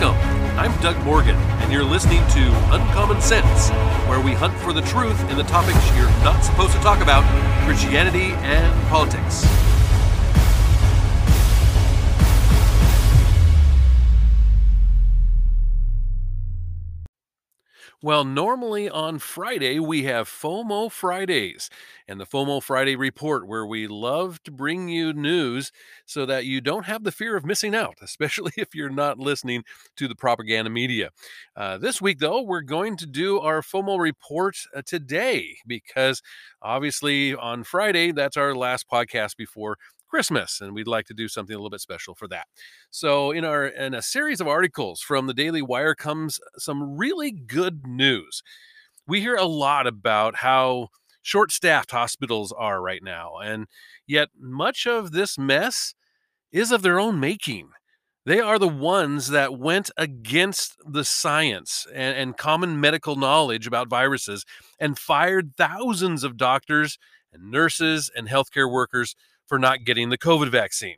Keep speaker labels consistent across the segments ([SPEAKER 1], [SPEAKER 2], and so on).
[SPEAKER 1] Welcome. I'm Doug Morgan, and you're listening to Uncommon Sense, where we hunt for the truth in the topics you're not supposed to talk about Christianity and politics. Well, normally on Friday, we have FOMO Fridays and the FOMO Friday report, where we love to bring you news so that you don't have the fear of missing out, especially if you're not listening to the propaganda media. Uh, this week, though, we're going to do our FOMO report uh, today because obviously on Friday, that's our last podcast before Christmas, and we'd like to do something a little bit special for that. So, in our in a series of articles from the Daily Wire comes some really good news. We hear a lot about how short-staffed hospitals are right now, and yet much of this mess is of their own making. They are the ones that went against the science and, and common medical knowledge about viruses and fired thousands of doctors and nurses and healthcare workers for not getting the COVID vaccine.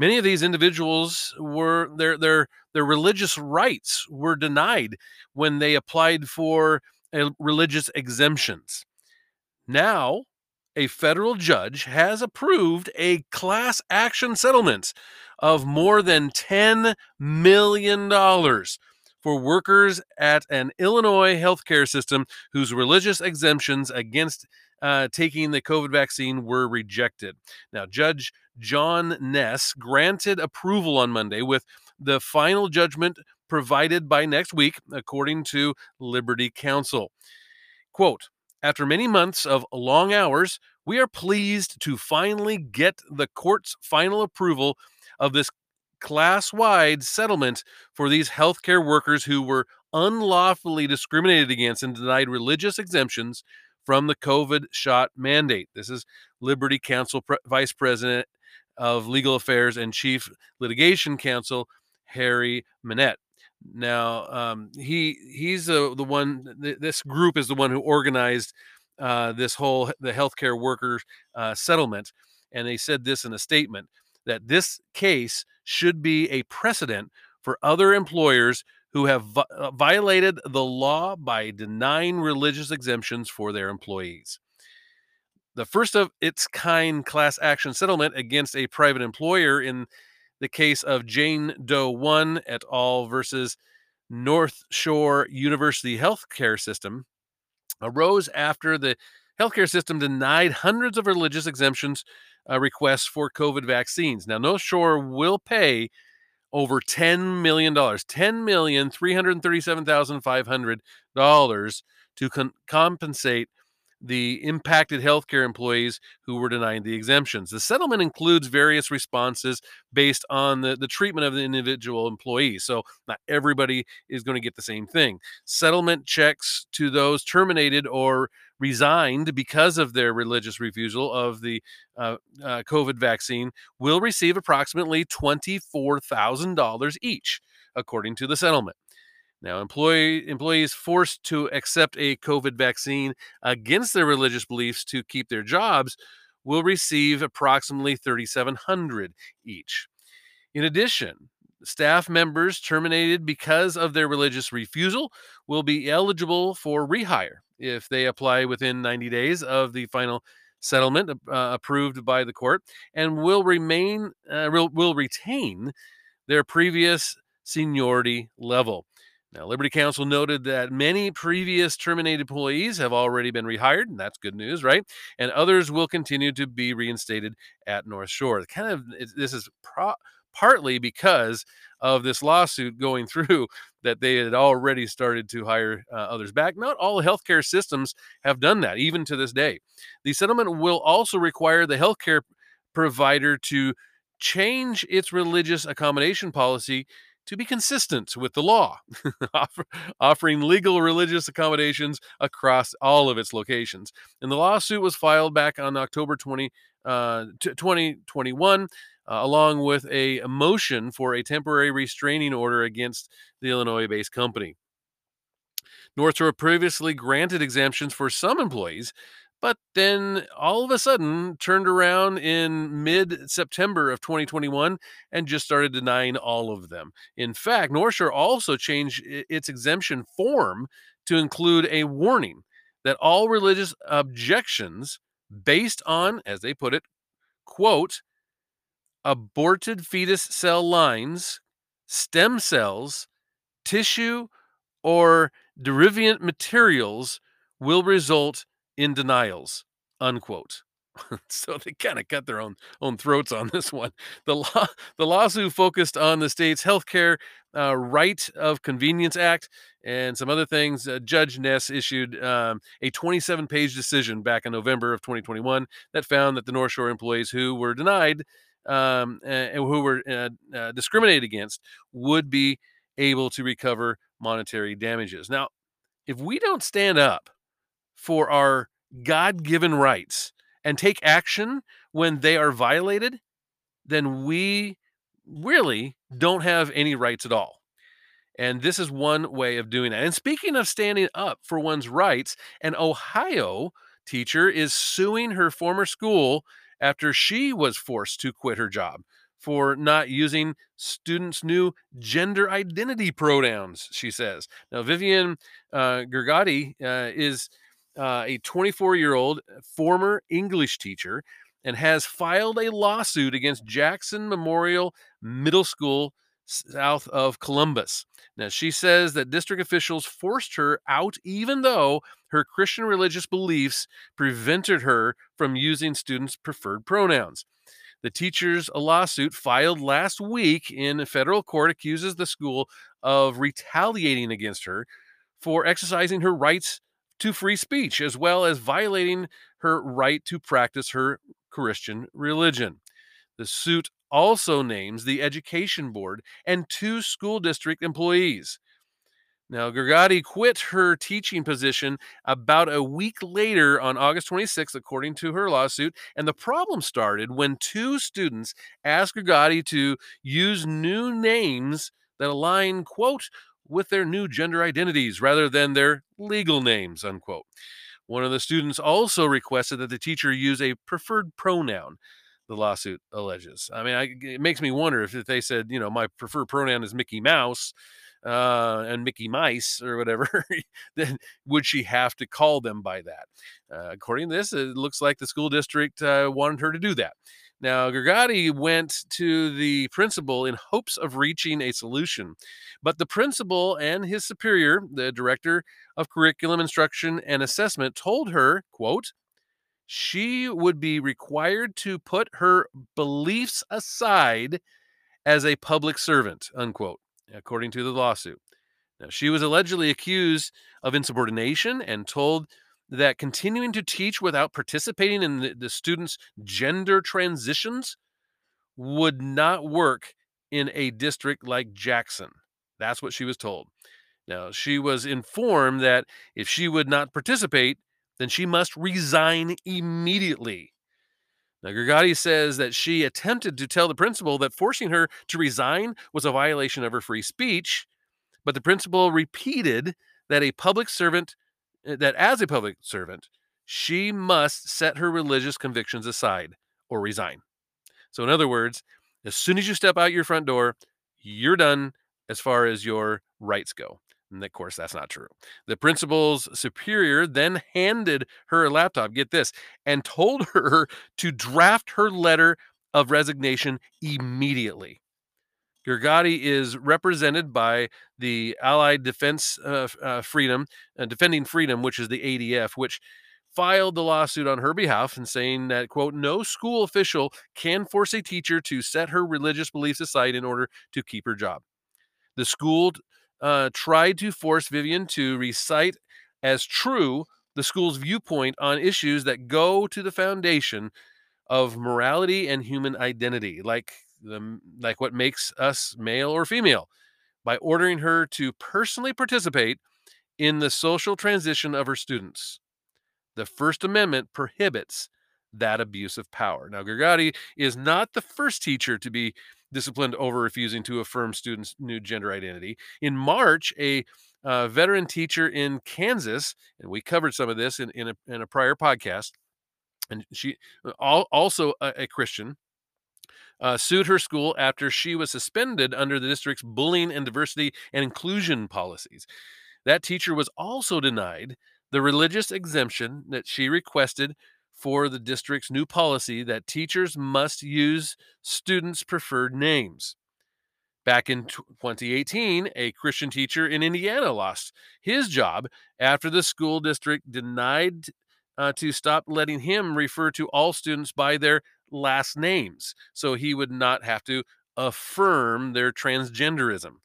[SPEAKER 1] Many of these individuals were their their their religious rights were denied when they applied for uh, religious exemptions. Now, a federal judge has approved a class action settlement of more than $10 million for workers at an Illinois healthcare system whose religious exemptions against uh, taking the COVID vaccine were rejected. Now, Judge John Kness granted approval on Monday with the final judgment provided by next week, according to Liberty Counsel. Quote, after many months of long hours, we are pleased to finally get the court's final approval of this class wide settlement for these healthcare workers who were unlawfully discriminated against and denied religious exemptions from the COVID shot mandate. This is Liberty Counsel Pre- Vice President of Legal Affairs and Chief Litigation Counsel Harry Manette. Now, um, he he's the the one. Th- this group is the one who organized uh, this whole the healthcare workers uh, settlement, and they said this in a statement that this case should be a precedent for other employers who have vi- uh, violated the law by denying religious exemptions for their employees. The first of its kind class action settlement against a private employer in the case of Jane Doe 1 et al. versus North Shore University Healthcare System arose after the healthcare system denied hundreds of religious exemptions uh, requests for COVID vaccines. Now, North Shore will pay over $10 million, $10,337,500 to con- compensate the impacted healthcare employees who were denied the exemptions. The settlement includes various responses based on the, the treatment of the individual employees. So, not everybody is going to get the same thing. Settlement checks to those terminated or resigned because of their religious refusal of the uh, uh, COVID vaccine will receive approximately $24,000 each, according to the settlement. Now, employee, employees forced to accept a COVID vaccine against their religious beliefs to keep their jobs will receive approximately 3700 each. In addition, staff members terminated because of their religious refusal will be eligible for rehire if they apply within 90 days of the final settlement uh, approved by the court and will remain uh, will, will retain their previous seniority level. Now, Liberty Counsel noted that many previous terminated employees have already been rehired, and that's good news, right? And others will continue to be reinstated at North Shore. Kind of, this is pro- partly because of this lawsuit going through that they had already started to hire uh, others back. Not all healthcare systems have done that, even to this day. The settlement will also require the healthcare provider to change its religious accommodation policy to be consistent with the law, offering legal religious accommodations across all of its locations. And the lawsuit was filed back on October 20, uh, 2021, uh, along with a motion for a temporary restraining order against the Illinois based company. Northrop previously granted exemptions for some employees but then all of a sudden turned around in mid September of 2021 and just started denying all of them. In fact, North Shore also changed its exemption form to include a warning that all religious objections based on, as they put it, quote, aborted fetus cell lines, stem cells, tissue, or derivant materials will result in denials, unquote. so they kind of cut their own own throats on this one. The law, the lawsuit focused on the state's healthcare uh, right of convenience act and some other things. Uh, Judge Kness issued um, a 27 page decision back in November of 2021 that found that the North Shore employees who were denied um, who were uh, uh, discriminated against would be able to recover monetary damages. Now, if we don't stand up for our God given rights and take action when they are violated, then we really don't have any rights at all. And this is one way of doing that. And speaking of standing up for one's rights, an Ohio teacher is suing her former school after she was forced to quit her job for not using students' new gender identity pronouns, she says. Now, Vivian uh, Geraghty uh, is uh, a 24 year old former English teacher and has filed a lawsuit against Jackson Memorial Middle School south of Columbus. Now, she says that district officials forced her out even though her Christian religious beliefs prevented her from using students' preferred pronouns. The teacher's lawsuit filed last week in federal court accuses the school of retaliating against her for exercising her rights to free speech, as well as violating her right to practice her Christian religion. The suit also names the Education Board and two school district employees. Now, Geraghty quit her teaching position about a week later on August 26th, according to her lawsuit. And the problem started when two students asked Geraghty to use new names that align, quote, with their new gender identities rather than their legal names, unquote. One of the students also requested that the teacher use a preferred pronoun, the lawsuit alleges. I mean, I, it makes me wonder if, if they said, you know, my preferred pronoun is Mickey Mouse uh, and Mickey Mice or whatever, then would she have to call them by that? Uh, according to this, it looks like the school district uh, wanted her to do that. Now, Geraghty went to the principal in hopes of reaching a solution, but the principal and his superior, the director of curriculum instruction and assessment, told her, quote, she would be required to put her beliefs aside as a public servant, unquote, according to the lawsuit. Now, she was allegedly accused of insubordination and told that continuing to teach without participating in the, the students' gender transitions would not work in a district like Jackson. That's what she was told. Now, she was informed that if she would not participate, then she must resign immediately. Now, Geraghty says that she attempted to tell the principal that forcing her to resign was a violation of her free speech, but the principal repeated that a public servant Eh, that as a public servant, she must set her religious convictions aside or resign. So, in other words, as soon as you step out your front door, you're done as far as your rights go. And of course, that's not true. The principal's superior then handed her a laptop, get this, and told her to draft her letter of resignation immediately. Geraghty is represented by the Allied Defense uh, uh, Freedom, uh, Defending Freedom, which is the ADF, which filed the lawsuit on her behalf and saying that, quote, no school official can force a teacher to set her religious beliefs aside in order to keep her job. The school uh, tried to force Vivian to recite as true the school's viewpoint on issues that go to the foundation of morality and human identity, like the like what makes us male or female by ordering her to personally participate in the social transition of her students. The First Amendment prohibits that abuse of power. Now, Geraghty is not the first teacher to be disciplined over refusing to affirm students' new gender identity. In March, a a veteran teacher in Kansas, and we covered some of this in, in, a, in a prior podcast. And she also a, a Christian, uh, sued her school after she was suspended under the district's bullying and diversity and inclusion policies. That teacher was also denied the religious exemption that she requested for the district's new policy that teachers must use students' preferred names. Back in 2018, a Christian teacher in Indiana lost his job after the school district denied uh, to stop letting him refer to all students by their last names so he would not have to affirm their transgenderism.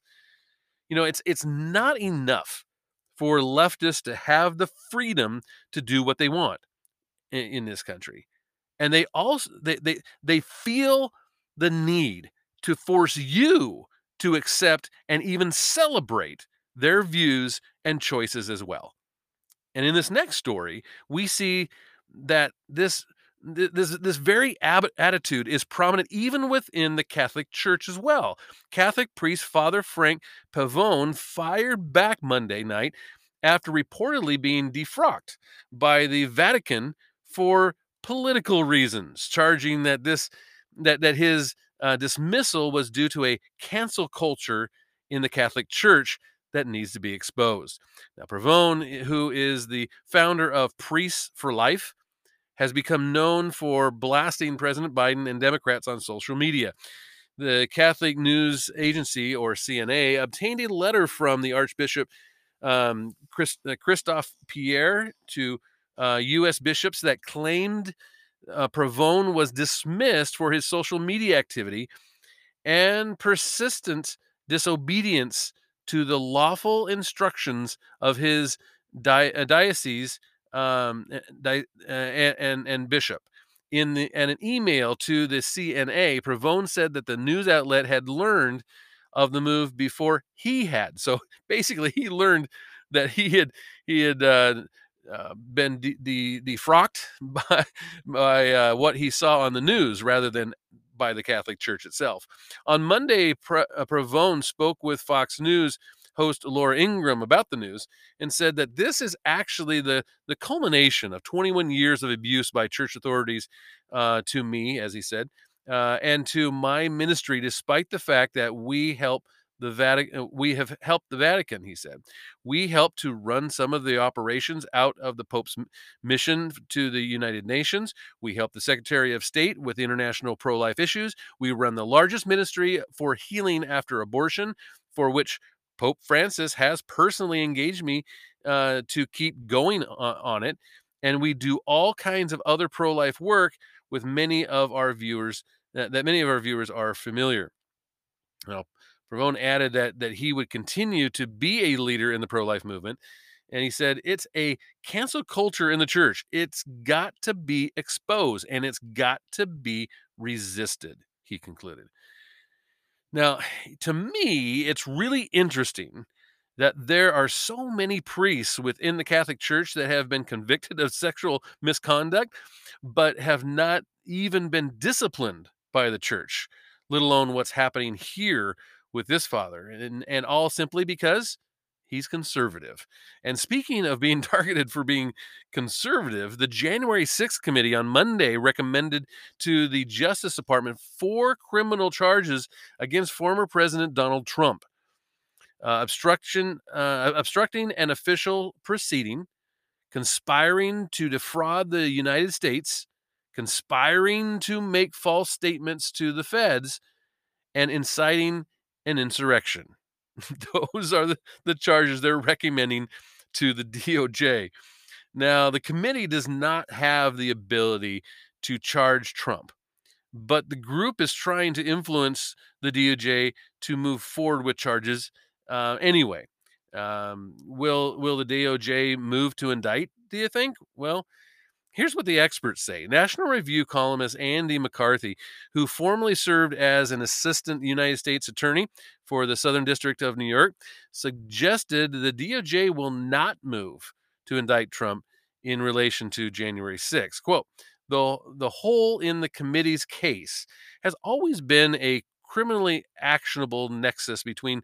[SPEAKER 1] You know, it's it's not enough for leftists to have the freedom to do what they want in, in this country. And they also they, they they feel the need to force you to accept and even celebrate their views and choices as well. And in this next story, we see that this this this very attitude is prominent even within the Catholic Church as well. Catholic priest Father Frank Pavone fired back Monday night after reportedly being defrocked by the Vatican for political reasons, charging that this that that his uh, dismissal was due to a cancel culture in the Catholic Church that needs to be exposed. Now, Pavone, eh, who is the founder of Priests for Life, has become known for blasting President Biden and Democrats on social media. The Catholic News Agency, or CNA, obtained a letter from the Archbishop um, Christ, uh, Christophe Pierre to uh, U.S. bishops that claimed uh, Pavone was dismissed for his social media activity and persistent disobedience to the lawful instructions of his di- uh, diocese um, eh, di- uh, and, and bishop. In, the, in an email to the CNA, Pavone said that the news outlet had learned of the move before he had. So basically, he learned that he had he had uh, uh, been de- de- defrocked by by uh, what he saw on the news rather than by the Catholic Church itself. On Monday, Pre- uh, Pavone spoke with Fox News host Laura Ingraham about the news and said that this is actually the the culmination of 21 years of abuse by church authorities uh, to me, as he said, uh, and to my ministry, despite the fact that we help the Vatican. Uh, we have helped the Vatican, he said. We help to run some of the operations out of the Pope's mission to the United Nations. We help the Secretary of State with international pro life issues. We run the largest ministry for healing after abortion, for which Pope Francis has personally engaged me uh, to keep going on, it. And we do all kinds of other pro life work with many of our viewers that, that many of our viewers are familiar. Now, Pavone added that that he would continue to be a leader in the pro-life movement. And he said, it's a cancel culture in the church. It's got to be exposed and it's got to be resisted, he concluded. Now, to me, it's really interesting that there are so many priests within the Catholic Church that have been convicted of sexual misconduct, but have not even been disciplined by the church, let alone what's happening here with this father, and, and all simply because he's conservative. And speaking of being targeted for being conservative, the January 6th committee on Monday recommended to the Justice Department four criminal charges against former President Donald Trump. Uh, obstruction, uh, obstructing an official proceeding, conspiring to defraud the United States, conspiring to make false statements to the feds, and inciting an insurrection. Those are the, the charges they're recommending to the DOJ. Now, the committee does not have the ability to charge Trump, but the group is trying to influence the DOJ to move forward with charges uh, anyway. Um, will will the DOJ move to indict? Do you think? Well, Here's what the experts say. National Review columnist Andy McCarthy, who formerly served as an assistant United States attorney for the Southern District of New York, suggested the DOJ will not move to indict Trump in relation to January 6. Quote, the, the hole in the committee's case has always been a criminally actionable nexus between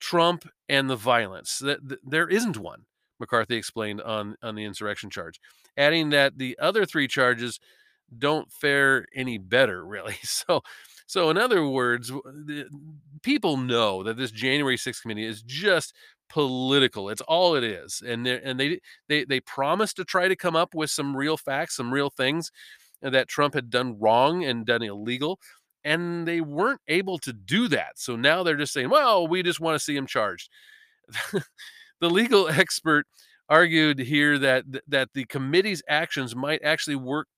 [SPEAKER 1] Trump and the violence. There isn't one. McCarthy explained on on the insurrection charge, adding that the other three charges don't fare any better, really. So, so in other words, the, people know that this January 6th committee is just political. It's all it is, and they and they they they promised to try to come up with some real facts, some real things that Trump had done wrong and done illegal. And they weren't able to do that. So now they're just saying, well, we just want to see him charged. the legal expert argued here that that the committee's actions might actually work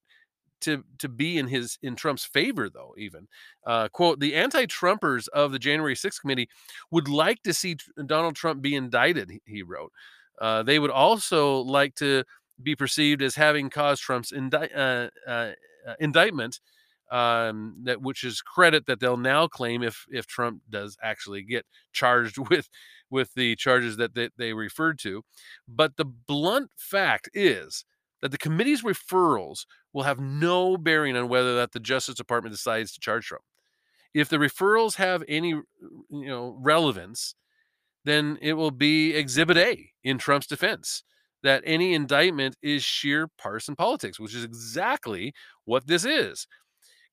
[SPEAKER 1] to to be in his in Trump's favor, though. Even uh, quote the anti-Trumpers of the January 6th committee would like to see Donald Trump be indicted. He wrote. Uh, they would also like to be perceived as having caused Trump's indi- uh, uh, uh indictment. Um, that which is credit that they'll now claim if if Trump does actually get charged with with the charges that they, they referred to. But the blunt fact is that the committee's referrals will have no bearing on whether that the Justice Department decides to charge Trump. If the referrals have any, you know, relevance, then it will be Exhibit A in Trump's defense that any indictment is sheer partisan politics, which is exactly what this is.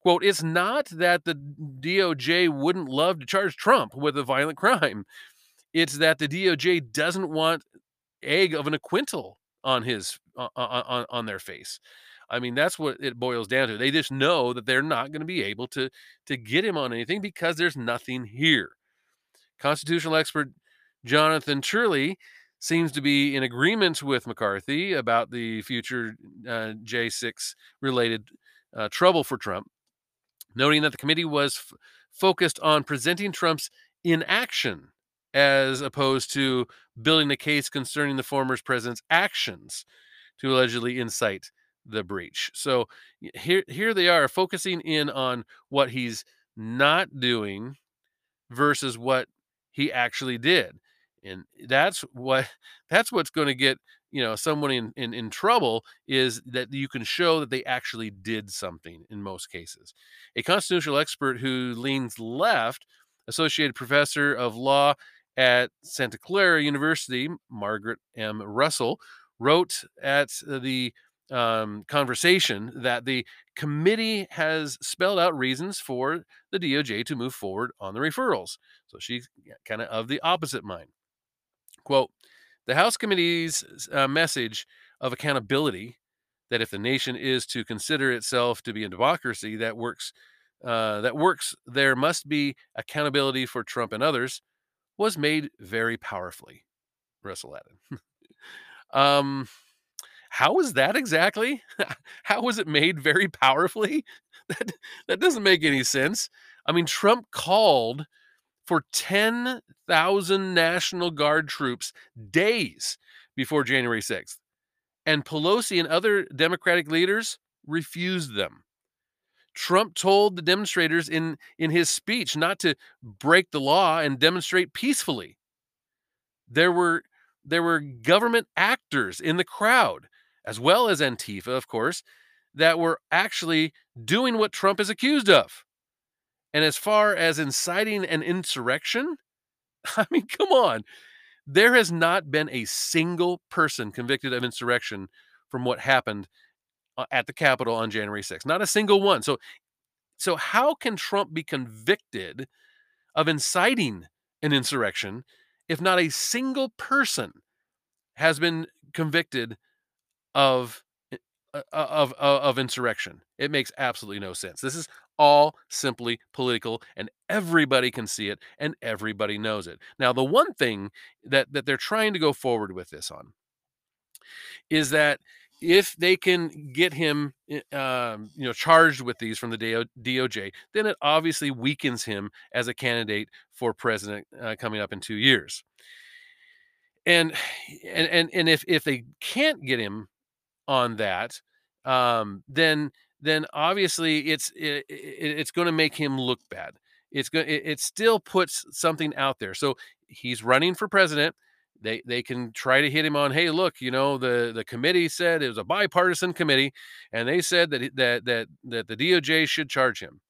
[SPEAKER 1] Quote, it's not that the DOJ wouldn't love to charge Trump with a violent crime. It's that the DOJ doesn't want egg of an acquittal on his on, on, on their face. I mean, that's what it boils down to. They just know that they're not going to be able to to get him on anything because there's nothing here. Constitutional expert Jonathan Turley seems to be in agreement with McCarthy about the future uh, J6 related uh, trouble for Trump, noting that the committee was f- focused on presenting Trump's inaction as opposed to building a case concerning the former president's actions to allegedly incite the breach. So here here they are focusing in on what he's not doing versus what he actually did. And that's what that's what's going to get you know someone in, in in trouble is that you can show that they actually did something in most cases. A constitutional expert who leans left, associated professor of law at Santa Clara University, Margaret M. Russell, wrote at the um, conversation that the committee has spelled out reasons for the DOJ to move forward on the referrals. So she's kind of of the opposite mind. Quote The House Committee's uh, message of accountability that if the nation is to consider itself to be a democracy that works uh, that works there must be accountability for Trump and others was made very powerfully, Russell added. um, how was that exactly? how was it made very powerfully? That, that doesn't make any sense. I mean, Trump called for 10,000 National Guard troops days before January 6th, and Pelosi and other Democratic leaders refused them. Trump told the demonstrators in, in his speech not to break the law and demonstrate peacefully. There were there were government actors in the crowd, as well as Antifa, of course, that were actually doing what Trump is accused of. And as far as inciting an insurrection, I mean, come on. There has not been a single person convicted of insurrection from what happened uh, at the Capitol on January 6th. Not a single one. So, so how can Trump be convicted of inciting an insurrection if not a single person has been convicted of uh, uh, of, of, of insurrection? It makes absolutely no sense. This is all simply political and everybody can see it and everybody knows it. Now, the one thing that that they're trying to go forward with this on is that if they can get him, eh, um, you know, charged with these from the DOJ, then it obviously weakens him as a candidate for president uh, coming up in two years. And and and and if if they can't get him on that, um, then then obviously it's it, it, it's going to make him look bad. It's going it, it still puts something out there. So he's running for president they they can try to hit him on hey look you know the the committee said it was a bipartisan committee and they said that that that that the DOJ should charge him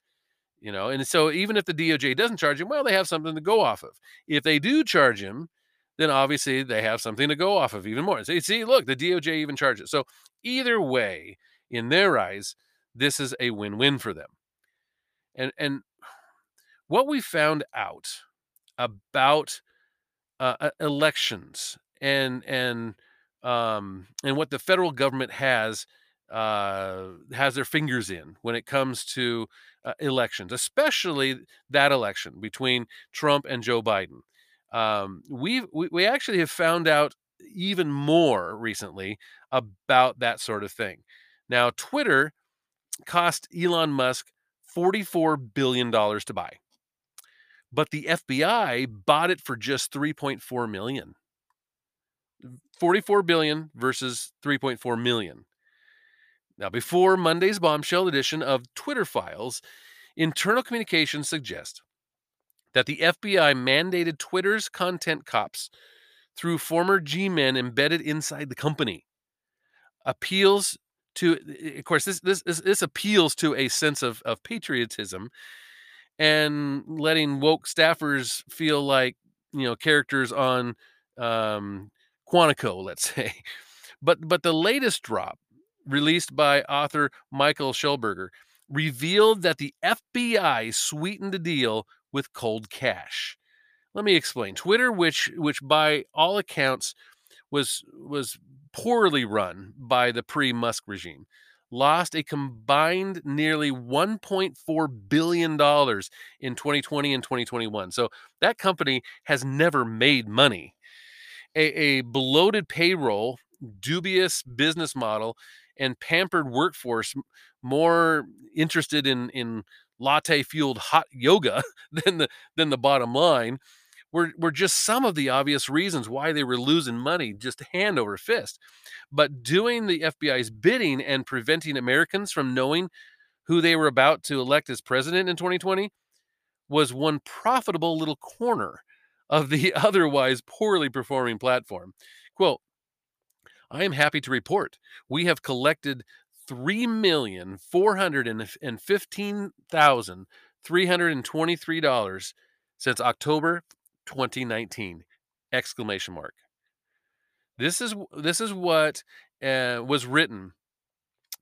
[SPEAKER 1] You know, and so even if the DOJ doesn't charge him, well, they have something to go off of. If they do charge him, then obviously they have something to go off of even more. See, see, look, the DOJ even charges. So either way, in their eyes, this is a win-win for them. And and what we found out about uh, uh, elections and and um, and what the federal government has uh, has their fingers in when it comes to uh, elections, especially that election between Trump and Joe Biden. Um, we we actually have found out even more recently about that sort of thing. Now, Twitter cost Elon Musk $44 billion to buy. But the FBI bought it for just 3.4 million. 44 billion versus 3.4 million. Now, before Monday's bombshell edition of Twitter files, internal communications suggest that the FBI mandated Twitter's content cops through former G men embedded inside the company. Appeals to, of course, this this this, appeals to a sense of of patriotism, and letting woke staffers feel like you know characters on um, Quantico, let's say. But but the latest drop, released by author Michael Shellenberger revealed that the FBI sweetened the deal with cold cash. Let me explain. Twitter, which which by all accounts was was poorly run by the pre-Musk regime, lost a combined nearly 1.4 billion dollars in 2020 and 2021. So that company has never made money. A, a bloated payroll, dubious business model, and pampered workforce more interested in in latte fueled hot yoga than the than the bottom line were were just some of the obvious reasons why they were losing money just hand over fist. But doing the FBI's bidding and preventing Americans from knowing who they were about to elect as president in 2020 was one profitable little corner of the otherwise poorly performing platform. Quote I am happy to report we have collected three million four hundred and fifteen thousand three hundred and twenty-three dollars since October 2019! Exclamation mark. This is this is what uh, was written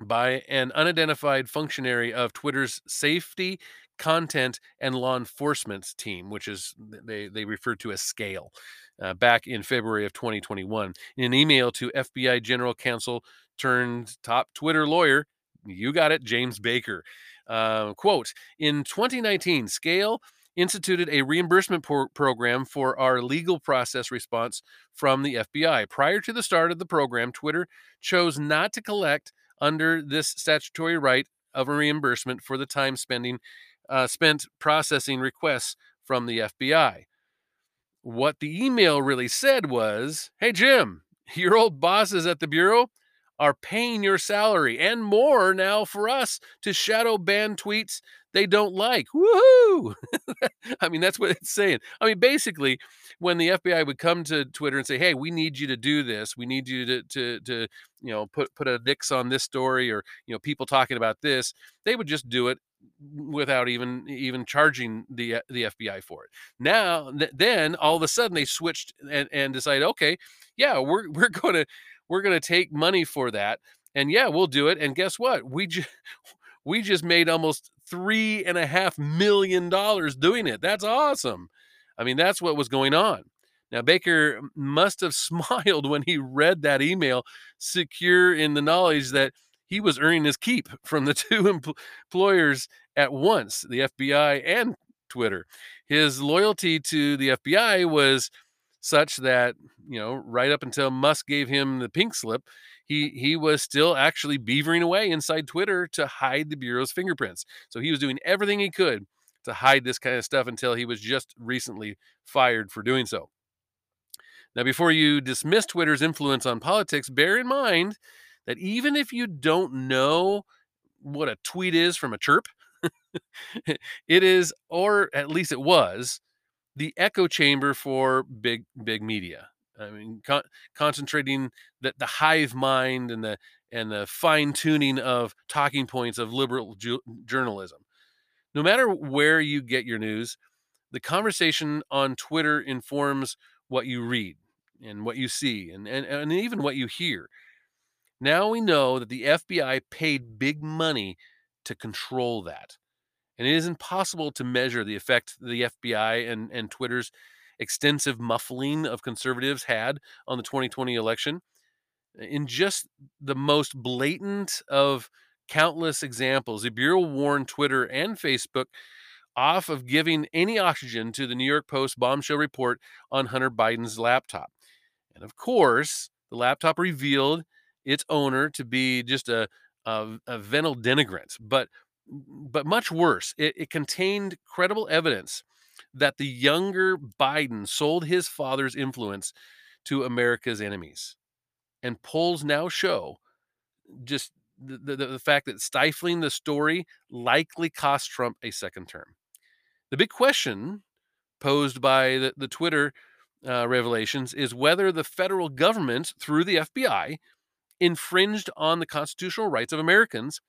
[SPEAKER 1] by an unidentified functionary of Twitter's safety, content, and law enforcement team, which is they they refer to as Scale, uh, back in February of 2021. In an email to FBI General Counsel turned top Twitter lawyer, you got it, James Baker. Uh, quote In 2019, Scale instituted a reimbursement program for our legal process response from the FBI. Prior to the start of the program, Twitter chose not to collect under this statutory right of a reimbursement for the time spending uh, spent processing requests from the FBI. What the email really said was, "Hey Jim, your old bosses at the bureau are paying your salary and more now for us to shadow ban tweets they don't like. Woohoo! I mean, that's what it's saying. I mean, basically, when the FBI would come to Twitter and say, "Hey, we need you to do this. We need you to to to you know put put a nix on this story or you know people talking about this," they would just do it without even even charging the uh, the FBI for it. Now, th- then all of a sudden they switched and and decided, okay, yeah, we're we're going to we're to take money for that. And yeah, we'll do it. And guess what? We just we just made almost three and a half million dollars doing it. That's awesome. I mean, that's what was going on. Now, Baker must have smiled when he read that email, secure in the knowledge that he was earning his keep from the two employers at once, the FBI and Twitter. His loyalty to the FBI was such that you know right up until Musk gave him the pink slip, he he was still actually beavering away inside Twitter to hide the bureau's fingerprints. So he was doing everything he could to hide this kind of stuff until he was just recently fired for doing so. Now, before you dismiss Twitter's influence on politics, bear in mind that even if you don't know what a tweet is from a chirp, it is, or at least it was, the echo chamber for big big media. I mean, con- concentrating the, the hive mind and the and the fine tuning of talking points of liberal ju- journalism. No matter where you get your news, the conversation on Twitter informs what you read and what you see and, and, and even what you hear. Now we know that the FBI paid big money to control that. And it is impossible to measure the effect the FBI and, and Twitter's extensive muffling of conservatives had on the 2020 election. In just the most blatant of countless examples, the Bureau warned Twitter and Facebook off of giving any oxygen to the New York Post bombshell report on Hunter Biden's laptop. And of course, the laptop revealed its owner to be just a, a, a venal denigrant, but but much worse, it, it contained credible evidence that the younger Biden sold his father's influence to America's enemies. And polls now show just the, the, the, fact that stifling the story likely cost Trump a second term. The big question posed by the, the Twitter uh, revelations is whether the federal government, through the FBI, infringed on the constitutional rights of Americans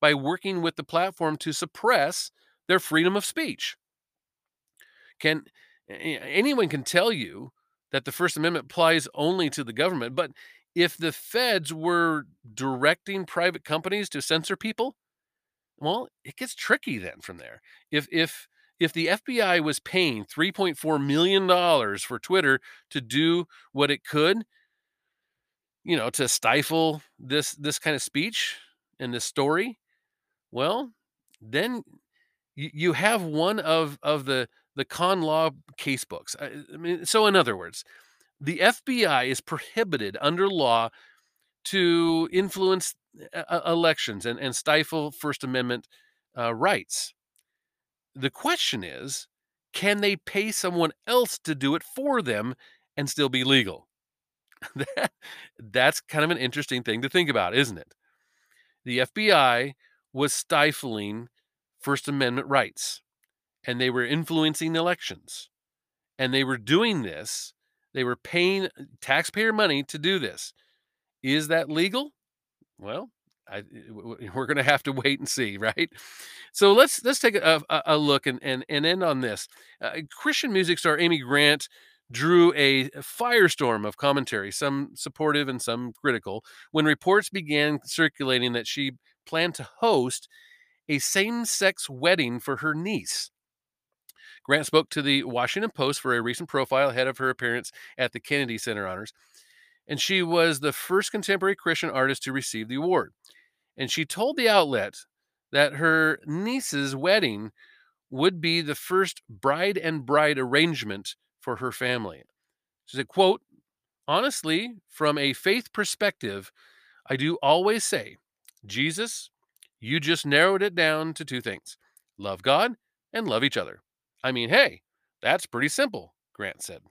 [SPEAKER 1] by working with the platform to suppress their freedom of speech. Can anyone can tell you that the First Amendment applies only to the government, but if the feds were directing private companies to censor people, well, it gets tricky then from there. If if if the FBI was paying 3.4 million dollars for Twitter to do what it could, you know, to stifle this this kind of speech and this story, well, then you, you have one of of the the con law casebooks. I, I mean, so in other words, the FBI is prohibited under law to influence uh, elections and, and stifle First Amendment uh, rights. The question is can they pay someone else to do it for them and still be legal? that, that's kind of an interesting thing to think about, isn't it? The FBI was stifling First Amendment rights and they were influencing elections. And they were doing this, they were paying uh, taxpayer money to do this. Is that legal? Well, I, we're going to have to wait and see, right? So let's let's take a, a, a look and, and and end on this. Uh, Christian music star Amy Grant drew a firestorm of commentary, some supportive and some critical, when reports began circulating that she planned to host a same-sex wedding for her niece. Grant spoke to the Washington Post for a recent profile ahead of her appearance at the Kennedy Center Honors, and she was the first contemporary Christian artist to receive the award. And she told the outlet that her niece's wedding would be the first bride and bride arrangement for her family. She said, quote, honestly, from a faith perspective, I do always say, Jesus, you just narrowed it down to two things love God and love each other. I mean, hey, that's pretty simple, Grant said.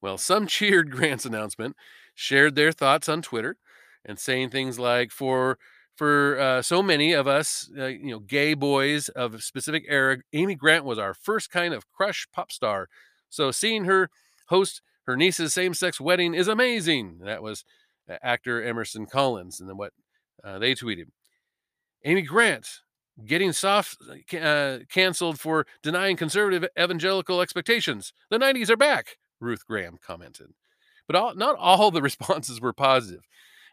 [SPEAKER 1] Well, some cheered Grant's announcement, shared their thoughts on Twitter, and saying things like, for for uh, so many of us, uh, you know, gay boys of a specific era, Amy Grant was our first kind of crush pop star. So seeing her host her niece's same-sex wedding is amazing. That was actor Emerson Collins, and then what uh, they tweeted. Amy Grant getting soft uh, canceled for denying conservative evangelical expectations. The 90s are back, Ruth Graham commented. But all, not all the responses were positive.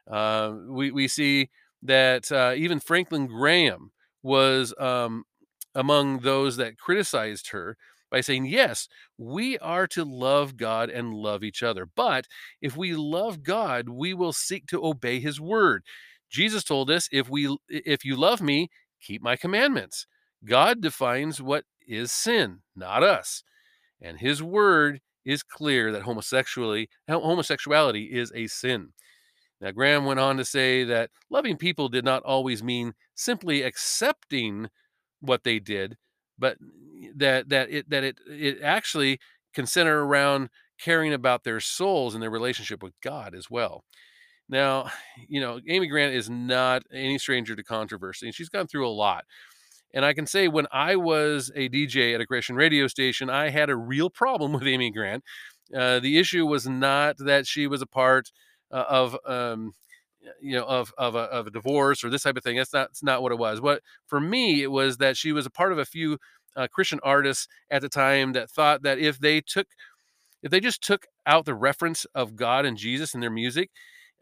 [SPEAKER 1] Uh, we, we see that uh, even Franklin Graham was um, among those that criticized her by saying, Yes, we are to love God and love each other. But if we love God, we will seek to obey his word. Jesus told us, if we if you love me, keep my commandments. God defines what is sin, not us. And his word is clear that homosexuality homosexuality is a sin. Now, Graham went on to say that loving people did not always mean simply accepting what they did, but that that it that it it actually can center around caring about their souls and their relationship with God as well. Now, you know, Amy Grant is not any stranger to controversy, and she's gone through a lot. And I can say when I was a DJ at a Christian radio station, I had a real problem with Amy Grant. Uh, the issue was not that she was a part uh, of um, you know of of a, of a divorce or this type of thing. That's not that's not what it was. What for me it was that she was a part of a few uh, Christian artists at the time that thought that if they took if they just took out the reference of God and Jesus in their music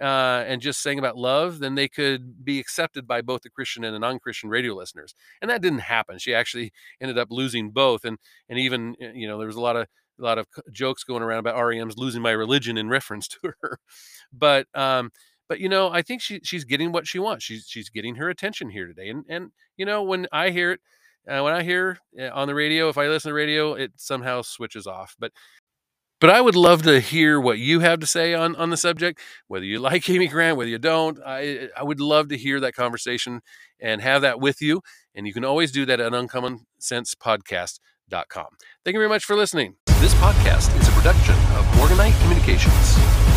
[SPEAKER 1] uh, and just sang about love, then they could be accepted by both the Christian and the non-Christian radio listeners. And that didn't happen. She actually ended up losing both, and and even eh, you know there was a lot of a lot of jokes going around about REM's losing my religion in reference to her. but um, but you know I think she she's getting what she wants. She's she's getting her attention here today, and and you know when I hear it. Uh, when I hear uh, on the radio, if I listen to radio, it somehow switches off. But but I would love to hear what you have to say on, on the subject, whether you like Amy Grant, whether you don't. I, I would love to hear that conversation and have that with you. And you can always do that at uncommonsensepodcast.com. Thank you very much for listening.
[SPEAKER 2] This podcast is a production of Morganite Communications.